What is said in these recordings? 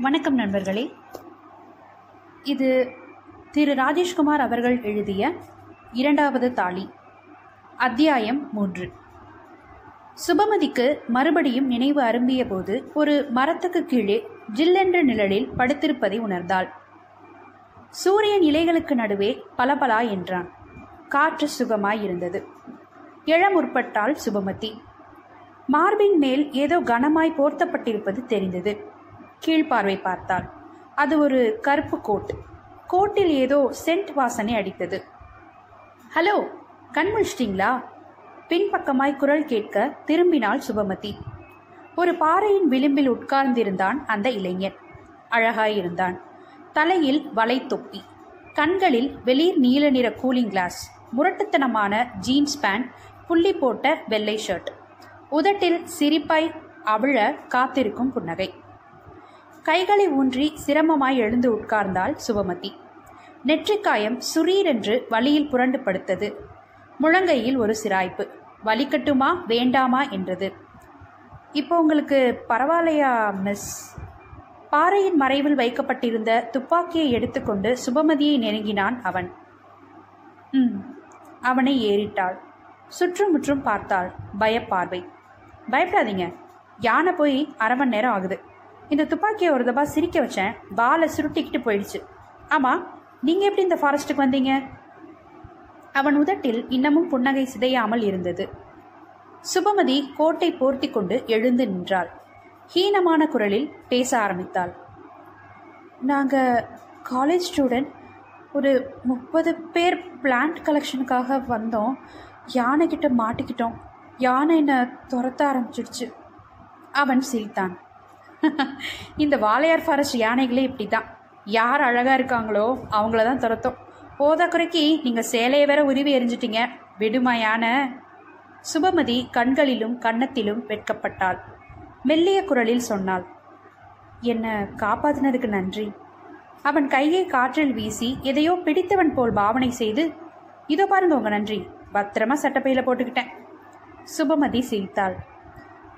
வணக்கம் நண்பர்களே. இது திரு ராஜேஷ்குமார் அவர்கள் எழுதிய இரண்டாவது தாளி அத்தியாயம் மூன்று. சுபமதிக்கு மறுபடியும் நினைவு அரும்பிய போது ஒரு மரத்துக்கு கீழே ஜில்லென்ற நிழலில் படுத்திருப்பதை உணர்ந்தாள். சூரியன் இலைகளுக்கு நடுவே பலபலா என்றான். காற்று சுகமாய் இருந்தது எழ முற்பட்டாள் சுபமதி. மார்பின் மேல் ஏதோ கனமாய் போர்த்தப்பட்டிருப்பது தெரிந்தது. கீழ்பார்வை பார்த்தாள். அது ஒரு கருப்பு கோட். கோட்டில் ஏதோ சென்ட் வாசனை அடித்தது. ஹலோ கண்முழிச்சிட்டிங்களா பின்பக்கமாய் குரல் கேட்க திரும்பினாள் சுபமதி. ஒரு பாறையின் விளிம்பில் உட்கார்ந்திருந்தான் அந்த இளைஞன். அழகாயிருந்தான் தலையில் வலை தொப்பி. கண்களில் வெளிர் நீல நிற கூலிங் கிளாஸ். முரட்டுத்தனமான ஜீன்ஸ் பேண்ட் புள்ளி போட்ட வெள்ளை ஷர்ட். உதட்டில் சிரிப்பாய் அவிழ காத்திருக்கும் புன்னகை. கைகளை ஊன்றி சிரமமாய் எழுந்து உட்கார்ந்தாள் சுபமதி நெற்றிக்காயம் சுரீரென்று வழியில் புரண்டு படுத்தது முழங்கையில் ஒரு சிராய்ப்பு. வலிக்கட்டுமா வேண்டாமா என்றது. இப்போ உங்களுக்கு பரவாயில்லையா மிஸ்? பாறையின் மறைவில் வைக்கப்பட்டிருந்த துப்பாக்கியை எடுத்துக்கொண்டு சுபமதியை நெருங்கினான் அவன். ம் அவனை ஏறிட்டாள். சுற்றுமுற்றும் பார்த்தாள் பயப்பார்வை. பயப்படாதீங்க. யானை போய் அரை மணி நேரம் ஆகுது. இந்த துப்பாக்கியை ஒரு தபா சிரிக்க வச்சேன். பாலை சுருட்டிக்கிட்டு போயிடுச்சு. ஆமாம் நீங்கள் எப்படி இந்த ஃபாரஸ்ட்டுக்கு வந்தீங்க? அவன் உதட்டில் இன்னமும் புன்னகை சிதையாமல் இருந்தது. சுபமதி கோட்டை போர்த்தி கொண்டு எழுந்து நின்றாள். ஹீனமான குரலில் பேச ஆரம்பித்தாள். நாங்கள் காலேஜ் ஸ்டூடெண்ட் ஒரு முப்பது பேர் பிளான்ட் கலெக்ஷனுக்காக வந்தோம். யானைக்கிட்ட மாட்டிக்கிட்டோம். யானை என்னை துரத்த ஆரம்பிச்சிடுச்சு. அவன் சிரித்தான். இந்த வாளையார் ஃபாரஸ்ட் யானைகளே இப்படி தான் யார் அழகாக இருக்காங்களோ அவங்கள தான் துரத்தும். போதாக்குறைக்கு நீங்கள் சேலையை வேற உருவி எரிஞ்சிட்டிங்க விடுமா யானை? சுபமதி கண்களிலும் கன்னத்திலும் வெட்கப்பட்டாள். மெல்லிய குரலில் சொன்னாள் என்னை காப்பாத்தினதுக்கு நன்றி. அவன் கையை காற்றில் வீசி எதையோ பிடித்தவன் போல் பாவனை செய்து இதோ பாருங்க உங்க நன்றி. பத்திரமா சட்டப்பையில் போட்டுக்கிட்டேன். சுபமதி சிரித்தாள்.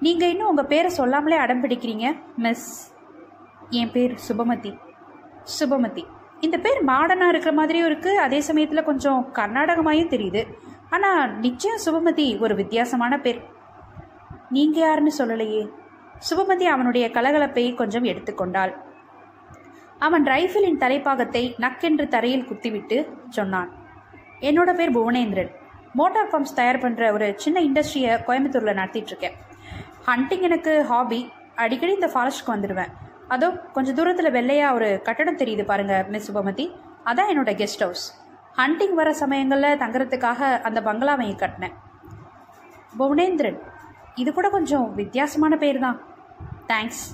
நீங்கள் இன்னும் உங்கள் பேரை சொல்லாமலே அடம் பிடிக்கிறீங்க? மிஸ். என் பேர் சுபமதி. சுபமதி. இந்த பேர் மாடர்னாக இருக்கிற மாதிரியும் இருக்குது அதே சமயத்தில் கொஞ்சம் கர்நாடகமாயும் தெரியுது. ஆனால் நிச்சயம் சுபமதி ஒரு வித்தியாசமான பேர். நீங்கள் யாருன்னு சொல்லலையே. சுபமதி அவனுடைய கலகலப்பை கொஞ்சம் எடுத்துக்கொண்டாள். அவன் ரைஃபிளின் தலைப்பாகத்தை நக்கென்று தரையில் குத்திவிட்டு சொன்னான். என்னோட பேர் புவனேந்திரன். மோட்டார் பம்ப்ஸ் தயார் பண்ணுற ஒரு சின்ன இண்டஸ்ட்ரியை கோயம்புத்தூரில் நடத்திட்டுருக்கேன் ஹண்டிங் எனக்கு ஹாபி அடிக்கடி இந்த ஃபாரஸ்ட்க்கு வந்துடுவேன் அதோ கொஞ்சம் தூரத்தில் வெள்ளையாக ஒரு கட்டடம் தெரியுது பாருங்க மிஸ் சுபமதி. அதான் என்னோட கெஸ்ட் ஹவுஸ் ஹண்டிங் வர சமயங்களில் தங்குறதுக்காக அந்த பங்களாவை கட்டினேன். புவனேந்திரன். இது கூட கொஞ்சம் வித்தியாசமான பேர் தான். தேங்க்ஸ்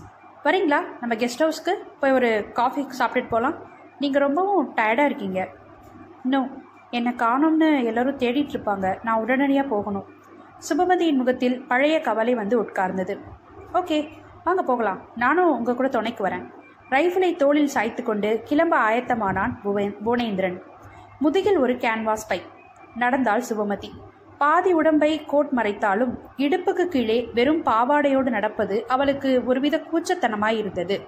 வரீங்களா? நம்ம கெஸ்ட் ஹவுஸ்க்கு போய் ஒரு காஃபி சாப்பிட்டுட்டு போகலாம் நீங்கள் ரொம்பவும் டயர்டாக இருக்கீங்க. இன்னும் என்னை காணோம்னு எல்லோரும் தேடிட்டு இருப்பாங்க. நான் உடனடியாக போகணும். சுபமதியின் முகத்தில் பழைய கவலை வந்து உட்கார்ந்தது. ஓகே வாங்க போகலாம். நானும் உங்கள் கூட துணைக்கு வரேன். ரைஃபிளை தோளில் சாய்த்து கொண்டு கிளம்ப ஆயத்தமானான் புவே புவனேந்திரன். முதுகில் ஒரு கேன்வாஸ் பை. நடந்தாள் சுபமதி. பாதி உடம்பை கோட் மறைத்தாலும் இடுப்புக்கு கீழே வெறும் பாவாடையோடு நடப்பது அவளுக்கு ஒருவித கூச்சத்தனமாய் இருந்தது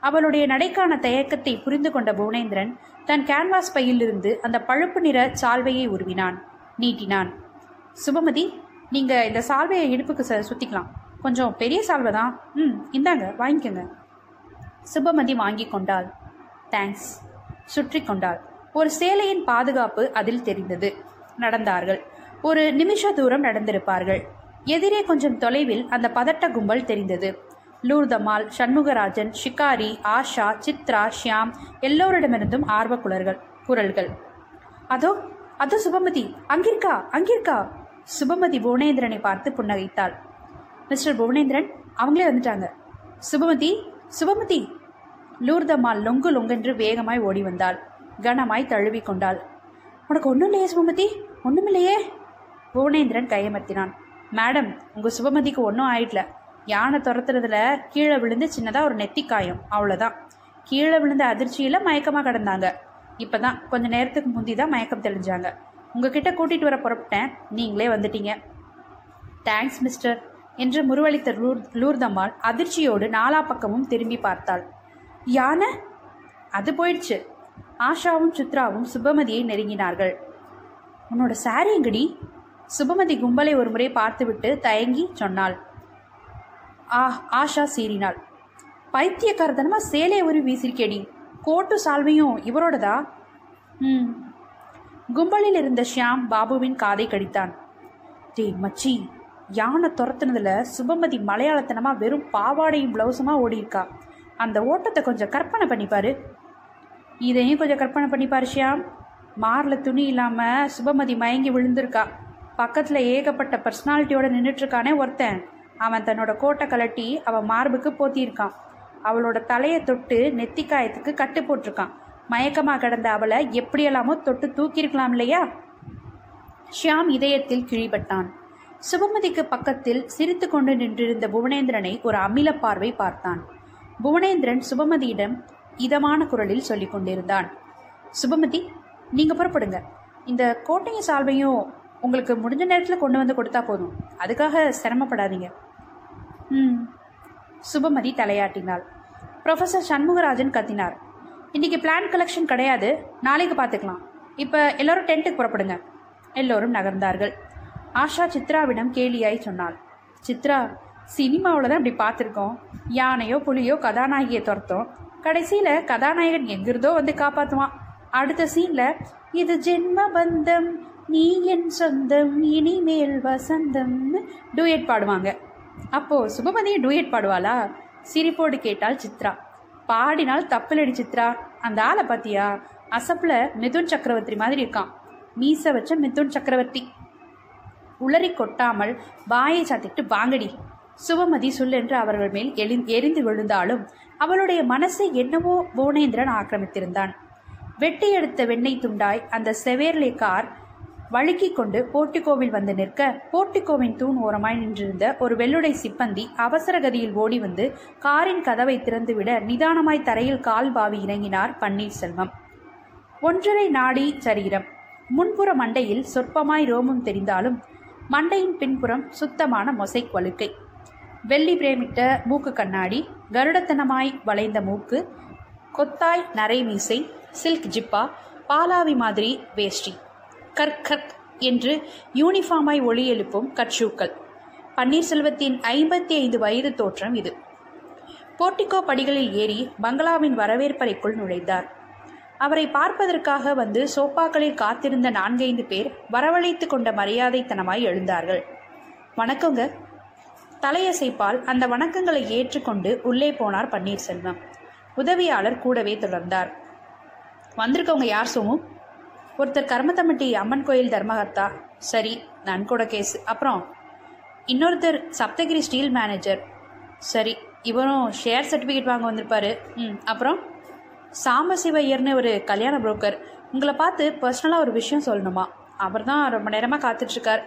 அவளுடைய நடைக்கான தயக்கத்தை புரிந்து கொண்ட புவனேந்திரன் தன் கேன்வாஸ் பையிலிருந்து அந்த பழுப்பு நிற சால்வையை உருவினான். நீட்டினான். சுபமதி நீங்க இந்த சால்வையை இடுப்புக்கு ச சுத்திக்கலாம். கொஞ்சம் பெரிய சால்வை தான். ம் இந்தாங்க வாங்கிக்கோங்க. சுபமதி வாங்கி கொண்டாள். தேங்க்ஸ் சுற்றி கொண்டாள். ஒரு சேலையின் பாதுகாப்பு அதில் தெரிந்தது. நடந்தார்கள். ஒரு நிமிஷ தூரம் நடந்திருப்பார்கள். எதிரே கொஞ்சம் தொலைவில் அந்த பதட்ட கும்பல் தெரிந்தது. லூர்தமால் சண்முகராஜன் ஷிகாரி ஆஷா சித்ரா ஷியாம் எல்லோரிடமிருந்தும் ஆர்வக்குளர்கள் குரல்கள். அதோ அதோ சுபமதி அங்கிருக்கா அங்கிருக்கா? சுபமதி புவனேந்திரனை பார்த்து புன்னகைத்தாள். மிஸ்டர் புவனேந்திரன் அவங்களே வந்துட்டாங்க. சுபமதி சுபமதி! லூர்தம்மாள் லொங்கு லொங்கென்று வேகமாய் ஓடி வந்தாள். கனமாய் தழுவி கொண்டாள். உனக்கு ஒன்றும் இல்லையே சுபமதி? ஒன்றுமில்லையே புவனேந்திரன் கையமர்த்தினான். மேடம் உங்கள் சுபமதிக்கு ஒன்றும் ஆயிடல. யானை துரத்துறதுல கீழே விழுந்து சின்னதாக ஒரு நெத்தி காயம். அவ்வளோதான் கீழே விழுந்த அதிர்ச்சியில் மயக்கமாக கிடந்தாங்க. இப்போ தான் கொஞ்சம் நேரத்துக்கு முந்தி தான் மயக்கம் தெளிஞ்சாங்க. உங்ககிட்ட கூட்டிகிட்டு வர புறப்பட்டேன். நீங்களே வந்துட்டீங்க. தேங்க்ஸ் மிஸ்டர் என்று முருவளித்த லூர் லூர்தம்மாள் அதிர்ச்சியோடு நாலா பக்கமும் திரும்பி பார்த்தாள். யானை? அது போயிடுச்சு. ஆஷாவும் சித்ராவும் சுபமதியை நெருங்கினார்கள். உன்னோட சாரி எங்கடி? சுபமதி கும்பலை ஒரு முறை பார்த்துவிட்டு தயங்கி சொன்னாள். ஆ ஆஷா சீறினாள். பைத்தியக்காரத்தனமா சேலையை ஒரு வீசிருக்கேடி. கோட்டு சால்வையும் இவரோடதா? ம். கும்பலில் இருந்த ஷியாம் பாபுவின் காதை கடித்தான். டேய் மச்சி யானை துரத்துனதுல சுபமதி மலையாளத்தனமா வெறும் பாவாடையும் பிளவுஸுமா ஓடியிருக்கா? அந்த ஓட்டத்தை கொஞ்சம் கற்பனை பண்ணிப்பாரு இதையும் கொஞ்சம் கற்பனை பண்ணிப்பாரு ஷியாம். மாரில் துணி இல்லாமல் சுபமதி மயங்கி விழுந்திருக்கா. பக்கத்தில் ஏகப்பட்ட பர்சனாலிட்டியோட நின்றுட்டுருக்கானே ஒருத்தன். அவன் தன்னோட கோட்டை கலட்டி அவன் மார்புக்கு போத்தியிருக்கான். அவளோட தலையை தொட்டு நெத்திக்காயத்துக்கு கட்டு போட்டிருக்கான். மயக்கமாக கிடந்த அவளை எப்படியெல்லாமோ தொட்டு தூக்கியிருக்கலாம் இல்லையா? ஷியாம் இதயத்தில் கிழிபட்டான். சுபமதிக்கு பக்கத்தில் சிரித்து கொண்டு நின்றிருந்த புவனேந்திரனை ஒரு அமில பார்வை பார்த்தான். புவனேந்திரன் சுபமதியிடம் இதமான குரலில் சொல்லிக் கொண்டிருந்தான். சுபமதி நீங்கள் புறப்படுங்க. இந்த கோட்டையும் சால்வையும் உங்களுக்கு முடிஞ்ச நேரத்தில் கொண்டு வந்து கொடுத்தா போதும். அதுக்காக சிரமப்படாதீங்க. ம். சுபமதி தலையாட்டினாள். ப்ரொஃபஸர் சண்முகராஜன் கத்தினார். இன்னைக்கு பிளான் கலெக்ஷன் கிடையாது. நாளைக்கு பார்த்துக்கலாம். இப்போ எல்லோரும் டென்ட்டுக்கு புறப்படுங்க. எல்லோரும் நகர்ந்தார்கள். ஆஷா சித்ராவிடம் கேலியாய் சொன்னாள். சித்ரா சினிமாவில் தான் இப்படி பார்த்துருக்கோம். யானையோ புலியோ கதாநாயகியை துரத்தோம். கடைசியில் கதாநாயகன் எங்கிருந்தோ வந்து காப்பாற்றுவான் அடுத்த சீனில் இது ஜென்ம பந்தம் நீ என் சொந்தம் இனிமேல் வசந்தம்னு டூயட் பாடுவாங்க. அப்போது சுபமதியும் டூயட் பாடுவாளா? சிரிப்போடு கேட்டாள் சித்ரா. பாடினால் தப்பிலடி சித்ரா. அந்த ஆளை பார்த்தியா அசப்பில் மிதுன் சக்கரவர்த்தி மாதிரி இருக்கான். மீச வச்ச மிதுன் சக்கரவர்த்தி. உளறி கொட்டாமல் வாயை சாத்திட்டு வாங்கடி. சுபமதி சொல்லென்று அவர்கள் மேல் எழு எரிந்து விழுந்தாலும் அவளுடைய மனசை என்னவோ புவனேந்திரன் ஆக்கிரமித்திருந்தான். வெட்டி எடுத்த வெண்ணெய் துண்டாய் அந்த செவேர்லே கார் வழுக்கி கொண்டு போர்ட்டிகோவில் வந்து நிற்க போர்ட்டிகோவின் தூண் ஓரமாய் நின்றிருந்த ஒரு வெள்ளுடை சிப்பந்தி அவசர கதியில் ஓடி வந்து காரின் கதவை திறந்துவிட நிதானமாய் தரையில் கால் பாவி இறங்கினார் பன்னீர்செல்வம் ஒன்றரை நாடி சரீரம். முன்புற மண்டையில் சொற்பமாய் ரோமம் தெரிந்தாலும் மண்டையின் பின்புறம் சுத்தமான மொசைக் வழுக்கை. வெள்ளி பிரேமிட்ட மூக்கு கண்ணாடி கருடத்தனமாய் வளைந்த மூக்கு கொத்தாய் நரை மீசை சில்க் ஜிப்பா பாலாவி மாதிரி வேஷ்டி. கர்க் என்று யூனிஃபார்மாய் ஒளி எழுப்பும் கட்ஷூக்கள் பன்னீர்செல்வத்தின் ஐம்பத்தி ஐந்து வயது தோற்றம் இது. போர்டிகோ படிகளில் ஏறி பங்களாவின் வரவேற்பறைக்குள் நுழைந்தார். அவரை பார்ப்பதற்காக வந்து சோப்பாக்களில் காத்திருந்த நான்கைந்து பேர் வரவழைத்து கொண்ட மரியாதைத்தனமாய் எழுந்தார்கள். வணக்கங்க. தலையசைப்பால் அந்த வணக்கங்களை ஏற்றுக்கொண்டு உள்ளே போனார் பன்னீர்செல்வம். உதவியாளர் கூடவே தொடர்ந்தார். வந்திருக்கவங்க யார் சோமு? ஒருத்தர் கருமத்தம்பட்டி அம்மன் கோயில் தர்மகர்த்தா. சரி நன்கொட கேஸ் அப்புறம் இன்னொருத்தர் சப்தகிரி ஸ்டீல் மேனேஜர். சரி இவரும் ஷேர் சர்டிஃபிகேட் வாங்க வந்திருப்பாரு. ம் அப்புறம் சாம்பசிவையர்னு ஒரு கல்யாண புரோக்கர். உங்களை பார்த்து பர்சனலாக ஒரு விஷயம் சொல்லணுமா? அவர் தான் ரொம்ப நேரமாக காத்துட்ருக்கார்.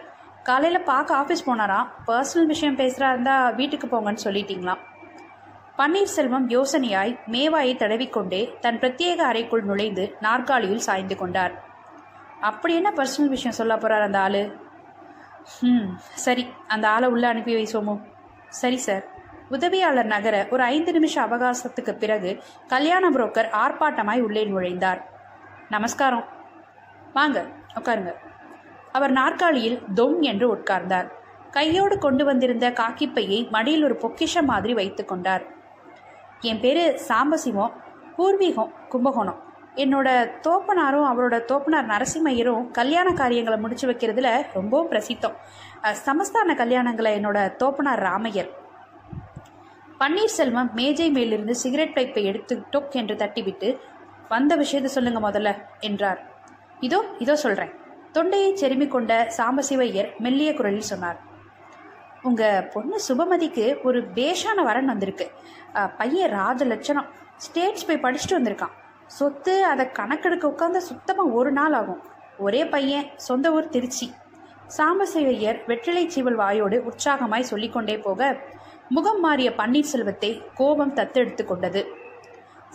காலையில் பார்க்க ஆஃபீஸ் போனாராம் பர்சனல் விஷயம் பேசுகிறா இருந்தால் வீட்டுக்கு போங்கன்னு சொல்லிட்டீங்களாம். பன்னீர்செல்வம் யோசனையாய் மேவாயை தடவிக்கொண்டே தன் பிரத்யேக அறைக்குள் நுழைந்து நாற்காலியில் சாய்ந்து கொண்டார். அப்படி என்ன பர்சனல் விஷயம் சொல்ல போகிறார் அந்த ஆள்? ம் சரி அந்த ஆளை உள்ளே அனுப்பி வை சோமு. சரி சார் உதவியாளர் நகர ஒரு ஐந்து நிமிஷ அவகாசத்துக்கு பிறகு கல்யாண புரோக்கர் ஆர்ப்பாட்டமாய் உள்ளே நுழைந்தார். நமஸ்காரம். வாங்க உட்காருங்க. அவர் நாற்காலியில் தொம் என்று உட்கார்ந்தார். கையோடு கொண்டு வந்திருந்த காக்கிப்பையை மடியில் ஒரு பொக்கிஷம் மாதிரி வைத்து கொண்டார். என் பேர் சாம்பசிவம் பூர்வீகம் கும்பகோணம். என்னோட தோப்பனாரும் அவரோட தோப்பனார் நரசிம்மையரும் கல்யாண காரியங்களை முடிச்சு வைக்கிறதுல ரொம்பவும் பிரசித்தம். சமஸ்தான கல்யாணங்களை என்னோட தோப்பனார் ராமையர். பன்னீர்செல்வம் மேஜை மேலிருந்து சிகரெட் பைப்பை எடுத்து டொக் என்று தட்டிவிட்டு வந்த விஷயத்தை சொல்லுங்க முதல்ல என்றார். இதோ இதோ சொல்றேன் தொண்டையை செருமிக் கொண்ட சாம்பசிவையர் மெல்லிய குரலில் சொன்னார். உங்க பொண்ணு சுபமதிக்கு ஒரு பேஷான வரன் வந்திருக்கு. பையன் ராஜ லட்சணம் ஸ்டேட்ஸ் போய் படிச்சுட்டு வந்திருக்கான். சொத்து அதை கணக்கெடுக்க உட்காந்து சுத்தமாக ஒரு நாள் ஆகும். ஒரே பையன் சொந்த ஊர் திருச்சி. சாம்பசிவையர் வெற்றிலை சீவல் வாயோடு உற்சாகமாய் சொல்லிக்கொண்டே போக முகம் மாறிய பன்னீர்செல்வத்தை கோபம் தத்தெடுத்து கொண்டது.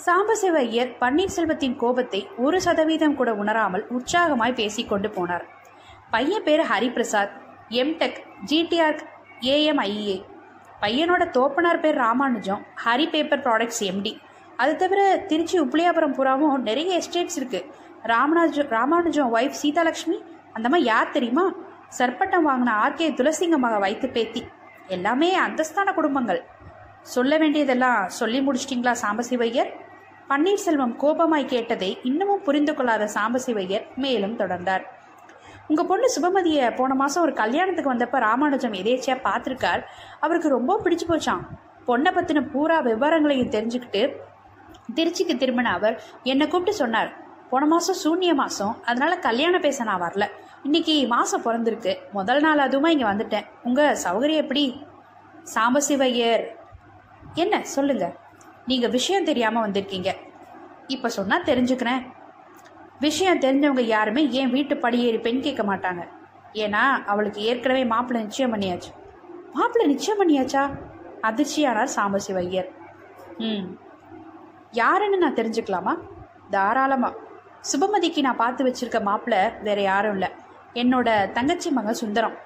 சாம்பசிவையர் பன்னீர்செல்வத்தின் கோபத்தை ஒரு சதவீதம் கூட உணராமல் உற்சாகமாய் பேசிக்கொண்டு போனார். பையன் பேர் ஹரிபிரசாத் எம்டெக் ஜிடிஆர் ஏஎம்ஐஏ பையனோட தோப்பனார் பேர் Ramanujam Hari paper products MD அது தவிர திருச்சி உப்பிளியாபுரம் புறாவும் நிறைய எஸ்டேட்ஸ் இருக்குது ராமராஜம் ராமானுஜம் ஒய்ஃப் சீதாலட்சுமி அந்தம்மா யார் தெரியுமா? சர்பட்டம் வாங்கின ஆர்கே துளசிங்க மக வைத்து பேத்தி. எல்லாமே அந்தஸ்தான குடும்பங்கள். சொல்ல வேண்டியதெல்லாம் சொல்லி முடிச்சிட்டிங்களா சாம்பசிவையர்? பன்னீர்செல்வம் கோபமாய் கேட்டதை இன்னமும் புரிந்து கொள்ளாத சாம்பசிவையர் மேலும் தொடர்ந்தார். உங்கள் பொண்ணு சுபமதியை போன மாதம் ஒரு கல்யாணத்துக்கு வந்தப்போ ராமானுஜம் எதேச்சியாக பார்த்துருக்கார். அவருக்கு ரொம்ப பிடிச்சு போச்சான் பொண்ணை பற்றின பூரா விவரங்களையும் தெரிஞ்சுக்கிட்டு திருச்சிக்கு திரும்பின அவர் என்னை கூப்பிட்டு சொன்னார் போன மாதம் சூன்ய மாதம் அதனால் கல்யாணம் பேச நான் வரல. இன்னைக்கு மாதம் பிறந்திருக்கு. முதல் நாள் அதுவுமா இங்கே வந்துட்டேன். உங்கள் சௌகரியம் எப்படி? சாம்பசிவையர் என்ன? சொல்லுங்க. நீங்கள் விஷயம் தெரியாமல் வந்திருக்கீங்க. இப்போ சொன்னால் தெரிஞ்சுக்கிறேன். விஷயம் தெரிஞ்சவங்க யாருமே ஏன் வீட்டு படியேறி பெண் கேட்க மாட்டாங்க? ஏன்னா அவளுக்கு ஏற்கனவே மாப்பிள்ளை நிச்சயம் பண்ணியாச்சு. மாப்பிள்ளை நிச்சயம் பண்ணியாச்சா? அதிர்ச்சியானார் சாம்பசிவையர் ம். யாருன்னு நான் தெரிஞ்சுக்கலாமா? தாராளமாக சுபமதிக்கு நான் பார்த்து வச்சிருக்க மாப்பிள்ள வேற யாரும் இல்லை. என்னோட தங்கச்சி மகன் சுந்தரம்.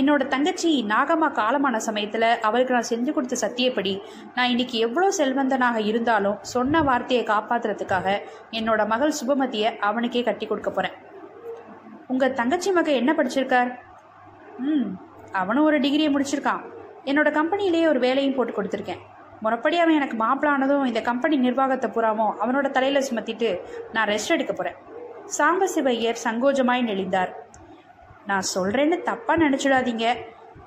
என்னோட தங்கச்சி நாகம்மா காலமான சமயத்தில் அவளுக்கு நான் செஞ்சு கொடுத்த சத்தியப்படி நான் இன்னைக்கு எவ்வளோ செல்வந்தனாக இருந்தாலும் சொன்ன வார்த்தையை காப்பாத்துறதுக்காக என்னோட மகள் சுபமதியை அவனுக்கே கட்டி கொடுக்க போகிறேன் உங்கள் தங்கச்சி மகன் என்ன படிச்சிருக்கார்? ம் அவனும் ஒரு டிகிரியை முடிச்சிருக்கான். என்னோட கம்பெனிலேயே ஒரு வேலையும் போட்டு கொடுத்துருக்கேன். முறைப்படி அவன் எனக்கு மாப்பிளானதும் இந்த கம்பெனி நிர்வாகத்தை பூராவும் அவனோட தலையில் சுமத்திட்டு நான் ரெஸ்ட் எடுக்க போகிறேன் சாம்பசிவையர் சங்கோஜமாய் நெளிந்தார். நான் சொல்கிறேன்னு தப்பாக நினச்சிடாதீங்க.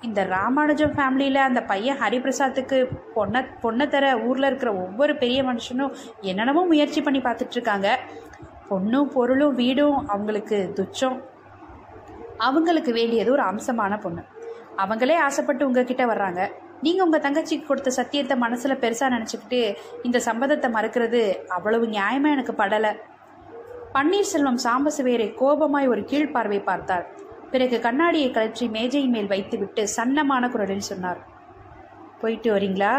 இந்த ராமானுஜம் ஃபேமிலியில் அந்த பையன் ஹரிபிரசாத்துக்கு பொண்ணை பொண்ணை தர ஊரில் இருக்கிற ஒவ்வொரு பெரிய மனுஷனும் என்னென்னமோ முயற்சி பண்ணி பார்த்துட்ருக்காங்க பொண்ணும் பொருளும் வீடும் அவங்களுக்கு துச்சம். அவங்களுக்கு வேண்டியது ஒரு அம்சமான பொண்ணு. அவங்களே ஆசைப்பட்டு உங்ககிட்ட வர்றாங்க. நீங்கள் உங்கள் தங்கச்சிக்கு கொடுத்த சத்தியத்தை மனசில் பெருசாக நினச்சிக்கிட்டு இந்த சம்பதத்தை மறுக்கிறது அவ்வளவு நியாயமாக எனக்கு படலை. பன்னீர்செல்வம் சாம்பசிவேரை கோபமாய் ஒரு கீழ்ப்பார்வை பார்த்தார். பிறகு கண்ணாடியை கழற்றி மேஜையின் மேல் வைத்துவிட்டு சன்னமான குரலில் சொன்னார். போயிட்டு வரீங்களா?